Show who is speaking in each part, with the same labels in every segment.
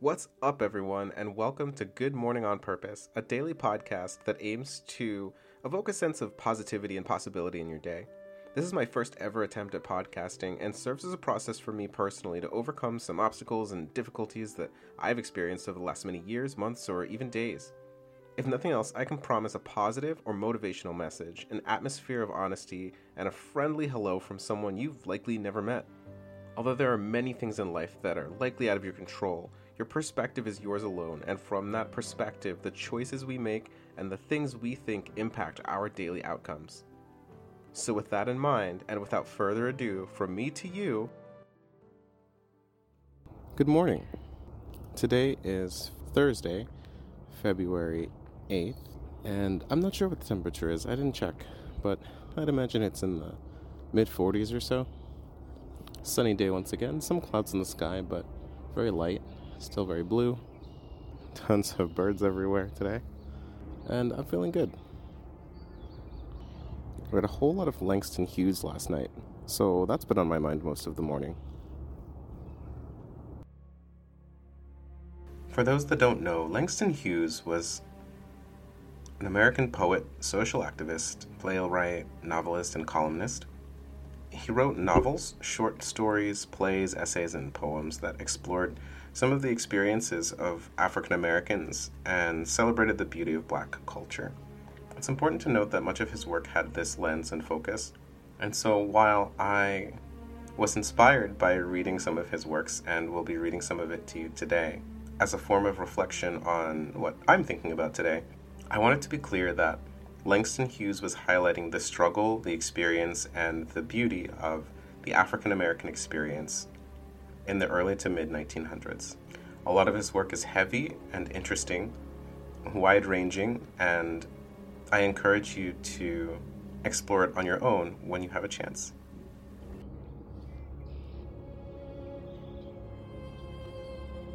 Speaker 1: What's up, everyone, and welcome to Good Morning on Purpose, a daily podcast that aims to evoke a sense of positivity and possibility in your day. This is my first ever attempt at podcasting and serves as a process for me personally to overcome some obstacles and difficulties that I've experienced over the last many years, months, or even days. If nothing else, I can promise a positive or motivational message, an atmosphere of honesty, and a friendly hello from someone you've likely never met. Although there are many things in life that are likely out of your control, your perspective is yours alone, and from that perspective, the choices we make and the things we think impact our daily outcomes. So, with that in mind, and without further ado, from me to you, good morning. Today is Thursday, February 8th, and I'm not sure what the temperature is. I didn't check, but I'd imagine it's in the mid 40s or so. Sunny day once again, some clouds in the sky, but very light, still very blue. Tons of birds everywhere today, and I'm feeling good. I read a whole lot of Langston Hughes last night, so that's been on my mind most of the morning. For those that don't know, Langston Hughes was an American poet, social activist, playwright, novelist, and columnist. He wrote novels, short stories, plays, essays, and poems that explored some of the experiences of African Americans and celebrated the beauty of black culture. It's important to note that much of his work had this lens and focus. And so while I was inspired by reading some of his works and will be reading some of it to you today as a form of reflection on what I'm thinking about today, I want it to be clear that Langston Hughes was highlighting the struggle, the experience, and the beauty of the African American experience in the early to mid 1900s. A lot of his work is heavy and interesting, wide ranging, and I encourage you to explore it on your own when you have a chance.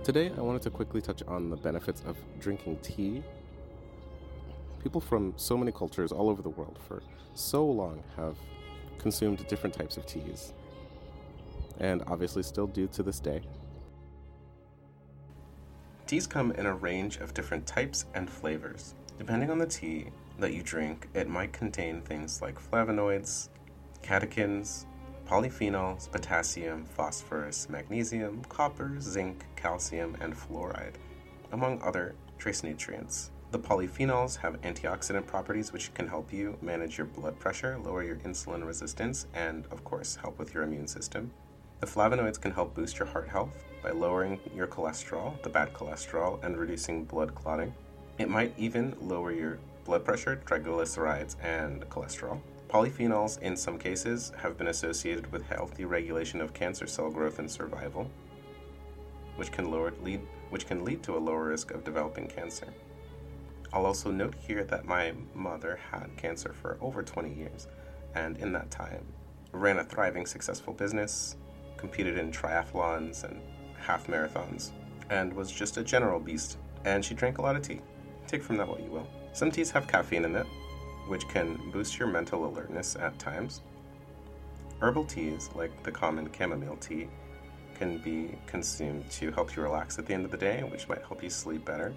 Speaker 1: Today, I wanted to quickly touch on the benefits of drinking tea. People from so many cultures all over the world for so long have consumed different types of teas, and obviously still do to this day. Teas come in a range of different types and flavors. Depending on the tea that you drink, it might contain things like flavonoids, catechins, polyphenols, potassium, phosphorus, magnesium, copper, zinc, calcium, and fluoride, among other trace nutrients. The polyphenols have antioxidant properties which can help you manage your blood pressure, lower your insulin resistance, and, of course, help with your immune system. The flavonoids can help boost your heart health by lowering your cholesterol, the bad cholesterol, and reducing blood clotting. It might even lower your blood pressure, triglycerides, and cholesterol. Polyphenols, in some cases, have been associated with healthy regulation of cancer cell growth and survival, which can, lower, lead, which can lead to a lower risk of developing cancer. I'll also note here that my mother had cancer for over 20 years, and in that time, ran a thriving, successful business, competed in triathlons and half marathons, and was just a general beast. And she drank a lot of tea. Take from that what you will. Some teas have caffeine in it, which can boost your mental alertness at times. Herbal teas, like the common chamomile tea, can be consumed to help you relax at the end of the day, which might help you sleep better.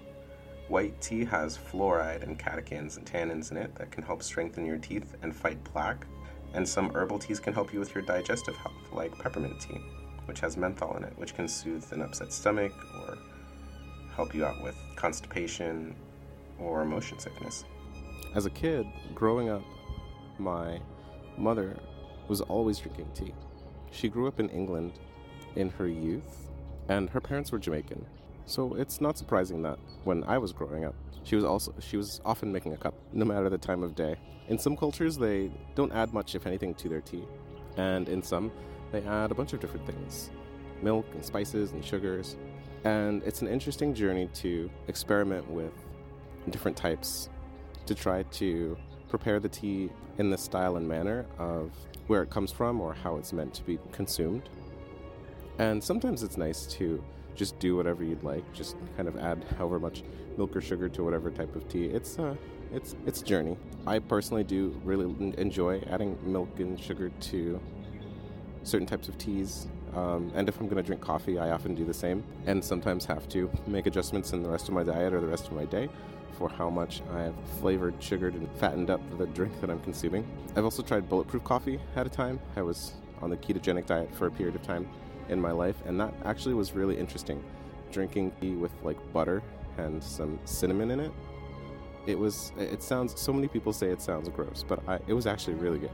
Speaker 1: White tea has fluoride and catechins and tannins in it that can help strengthen your teeth and fight plaque. And some herbal teas can help you with your digestive health, like peppermint tea, which has menthol in it, which can soothe an upset stomach or help you out with constipation or motion sickness as a kid, growing up, my mother was always drinking tea. She grew up in England in her youth, and her parents were Jamaican. So it's not surprising that when I was growing up, she was also she was often making a cup, no matter the time of day. In some cultures, they don't add much, if anything, to their tea, and in some, they add a bunch of different things, milk and spices and sugars. And it's an interesting journey to experiment with different types to try to prepare the tea in the style and manner of where it comes from or how it's meant to be consumed. And sometimes it's nice to just do whatever you'd like, just kind of add however much milk or sugar to whatever type of tea. It's uh it's it's a journey. I personally do really enjoy adding milk and sugar to certain types of teas.
Speaker 2: Um, and if I'm going to drink coffee, I often do the same, and sometimes have to make adjustments in the rest of my diet or the rest of my day for how much I've flavored, sugared, and fattened up the drink that I'm consuming. I've also tried bulletproof coffee at a time. I was on the ketogenic diet for a period of time in my life, and that actually was really interesting. Drinking tea with like butter and some cinnamon in it. It was. It sounds. So many people say it sounds gross, but I, it was actually really good.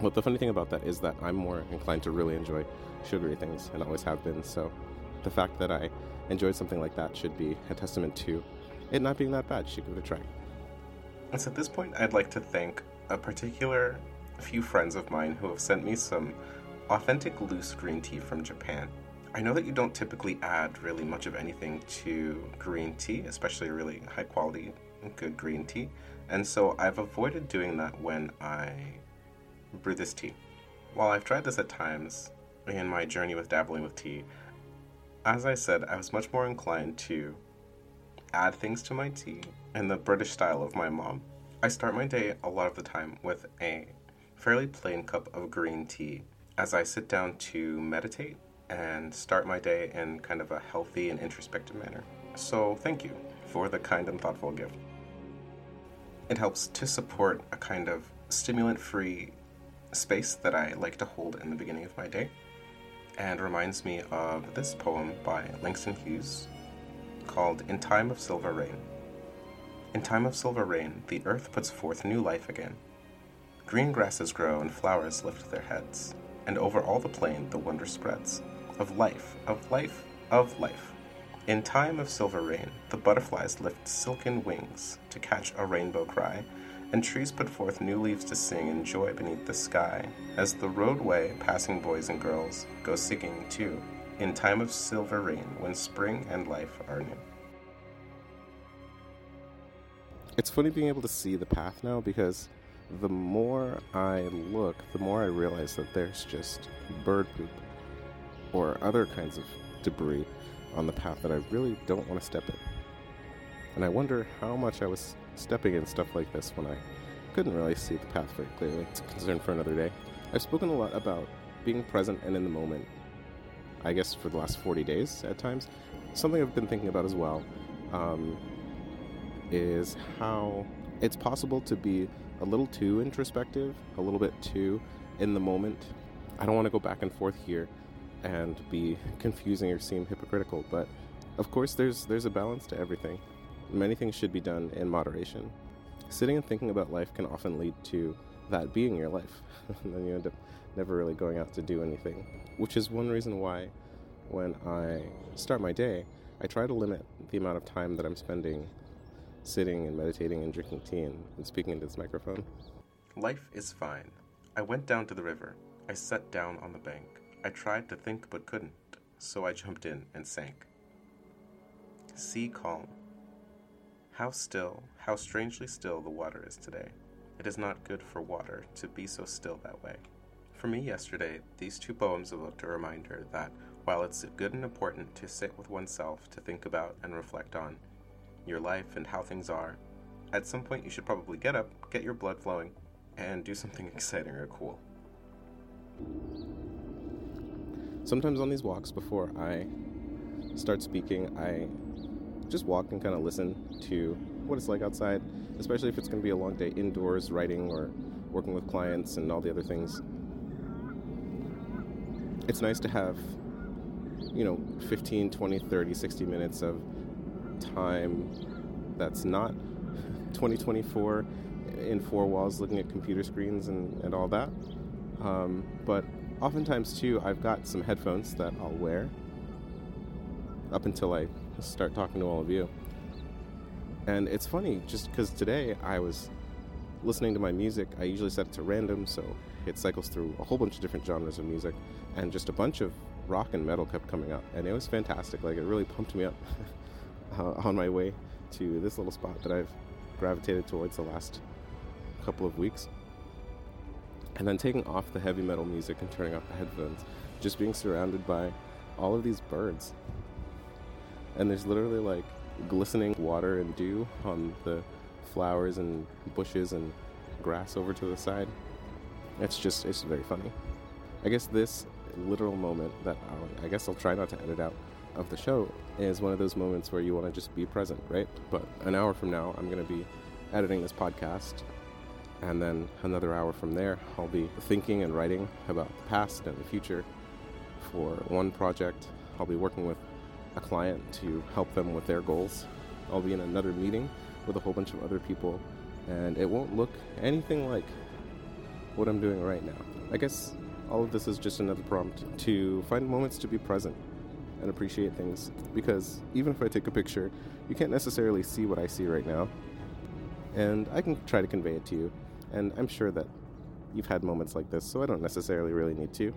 Speaker 2: But the funny thing about that is that I'm more inclined to really enjoy sugary things and always have been. So the fact that I enjoyed something like that should be a testament to it not being that bad. Should give it a try.
Speaker 1: And so at this point, I'd like to thank a particular few friends of mine who have sent me some authentic loose green tea from Japan. I know that you don't typically add really much of anything to green tea, especially really high quality, good green tea. And so I've avoided doing that when I brew this tea. While I've tried this at times in my journey with dabbling with tea, as I said, I was much more inclined to add things to my tea in the British style of my mom. I start my day a lot of the time with a fairly plain cup of green tea as I sit down to meditate and start my day in kind of a healthy and introspective manner. So, thank you for the kind and thoughtful gift. It helps to support a kind of stimulant free space that I like to hold in the beginning of my day and reminds me of this poem by Langston Hughes called In Time of Silver Rain. In time of silver rain, the earth puts forth new life again. Green grasses grow and flowers lift their heads, and over all the plain the wonder spreads of life, of life, of life. In time of silver rain, the butterflies lift silken wings to catch a rainbow cry and trees put forth new leaves to sing in joy beneath the sky, as the roadway passing boys and girls go singing too, in time of silver rain, when spring and life are new.
Speaker 2: It's funny being able to see the path now because the more I look, the more I realize that there's just bird poop or other kinds of debris on the path that I really don't want to step in. And I wonder how much I was stepping in stuff like this when I couldn't really see the path very clearly. It's a concern for another day. I've spoken a lot about being present and in the moment, I guess, for the last 40 days at times. Something I've been thinking about as well um, is how it's possible to be a little too introspective, a little bit too in the moment. I don't want to go back and forth here and be confusing or seem hypocritical, but of course there's there's a balance to everything many things should be done in moderation. Sitting and thinking about life can often lead to that being your life, and then you end up never really going out to do anything. Which is one reason why, when I start my day, I try to limit the amount of time that I'm spending sitting and meditating and drinking tea and, and speaking into this microphone.
Speaker 1: Life is fine. I went down to the river. I sat down on the bank. I tried to think but couldn't, so I jumped in and sank. Sea calm. How still, how strangely still the water is today. It is not good for water to be so still that way. For me, yesterday, these two poems evoked a reminder that while it's good and important to sit with oneself to think about and reflect on your life and how things are, at some point you should probably get up, get your blood flowing, and do something exciting or cool.
Speaker 2: Sometimes on these walks, before I start speaking, I just walk and kind of listen to what it's like outside, especially if it's going to be a long day indoors, writing or working with clients and all the other things. It's nice to have, you know, 15, 20, 30, 60 minutes of time that's not 2024 in four walls looking at computer screens and, and all that. Um, but oftentimes, too, I've got some headphones that I'll wear up until I start talking to all of you. And it's funny, just because today I was listening to my music, I usually set it to random, so it cycles through a whole bunch of different genres of music, and just a bunch of rock and metal kept coming up, and it was fantastic. Like, it really pumped me up uh, on my way to this little spot that I've gravitated towards the last couple of weeks. And then taking off the heavy metal music and turning off the headphones, just being surrounded by all of these birds and there's literally like glistening water and dew on the flowers and bushes and grass over to the side. It's just it's very funny. I guess this literal moment that I'll, I guess I'll try not to edit out of the show is one of those moments where you want to just be present, right? But an hour from now, I'm going to be editing this podcast. And then another hour from there, I'll be thinking and writing about the past and the future for one project. I'll be working with a client to help them with their goals. I'll be in another meeting with a whole bunch of other people, and it won't look anything like what I'm doing right now. I guess all of this is just another prompt to find moments to be present and appreciate things because even if I take a picture, you can't necessarily see what I see right now. And I can try to convey it to you, and I'm sure that you've had moments like this, so I don't necessarily really need to.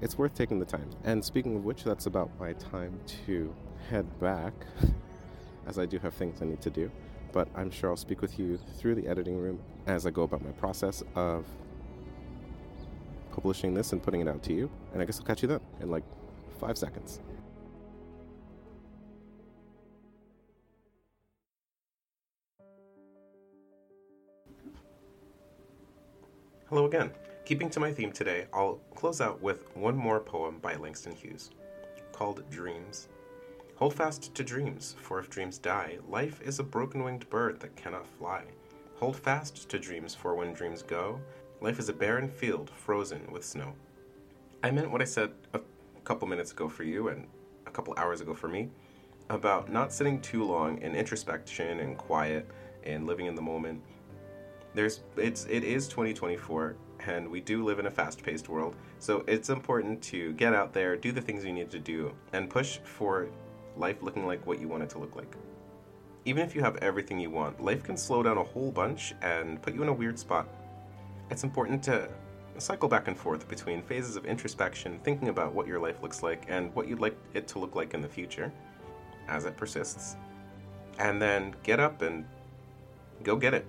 Speaker 2: It's worth taking the time. And speaking of which, that's about my time to head back, as I do have things I need to do. But I'm sure I'll speak with you through the editing room as I go about my process of publishing this and putting it out to you. And I guess I'll catch you then in like five seconds.
Speaker 1: Hello again. Keeping to my theme today, I'll close out with one more poem by Langston Hughes called Dreams. Hold fast to dreams, for if dreams die, life is a broken winged bird that cannot fly. Hold fast to dreams, for when dreams go, life is a barren field frozen with snow. I meant what I said a couple minutes ago for you and a couple hours ago for me about not sitting too long in introspection and quiet and living in the moment. There's it's it is 2024 and we do live in a fast-paced world. So it's important to get out there, do the things you need to do and push for life looking like what you want it to look like. Even if you have everything you want, life can slow down a whole bunch and put you in a weird spot. It's important to cycle back and forth between phases of introspection, thinking about what your life looks like and what you'd like it to look like in the future as it persists. And then get up and go get it.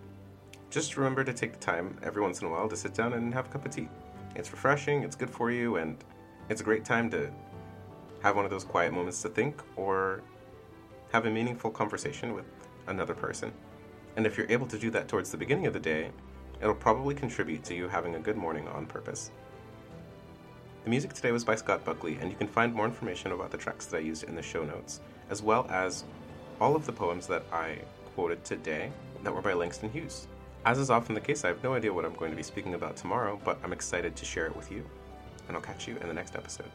Speaker 1: Just remember to take the time every once in a while to sit down and have a cup of tea. It's refreshing, it's good for you, and it's a great time to have one of those quiet moments to think or have a meaningful conversation with another person. And if you're able to do that towards the beginning of the day, it'll probably contribute to you having a good morning on purpose. The music today was by Scott Buckley, and you can find more information about the tracks that I used in the show notes, as well as all of the poems that I quoted today that were by Langston Hughes. As is often the case, I have no idea what I'm going to be speaking about tomorrow, but I'm excited to share it with you, and I'll catch you in the next episode.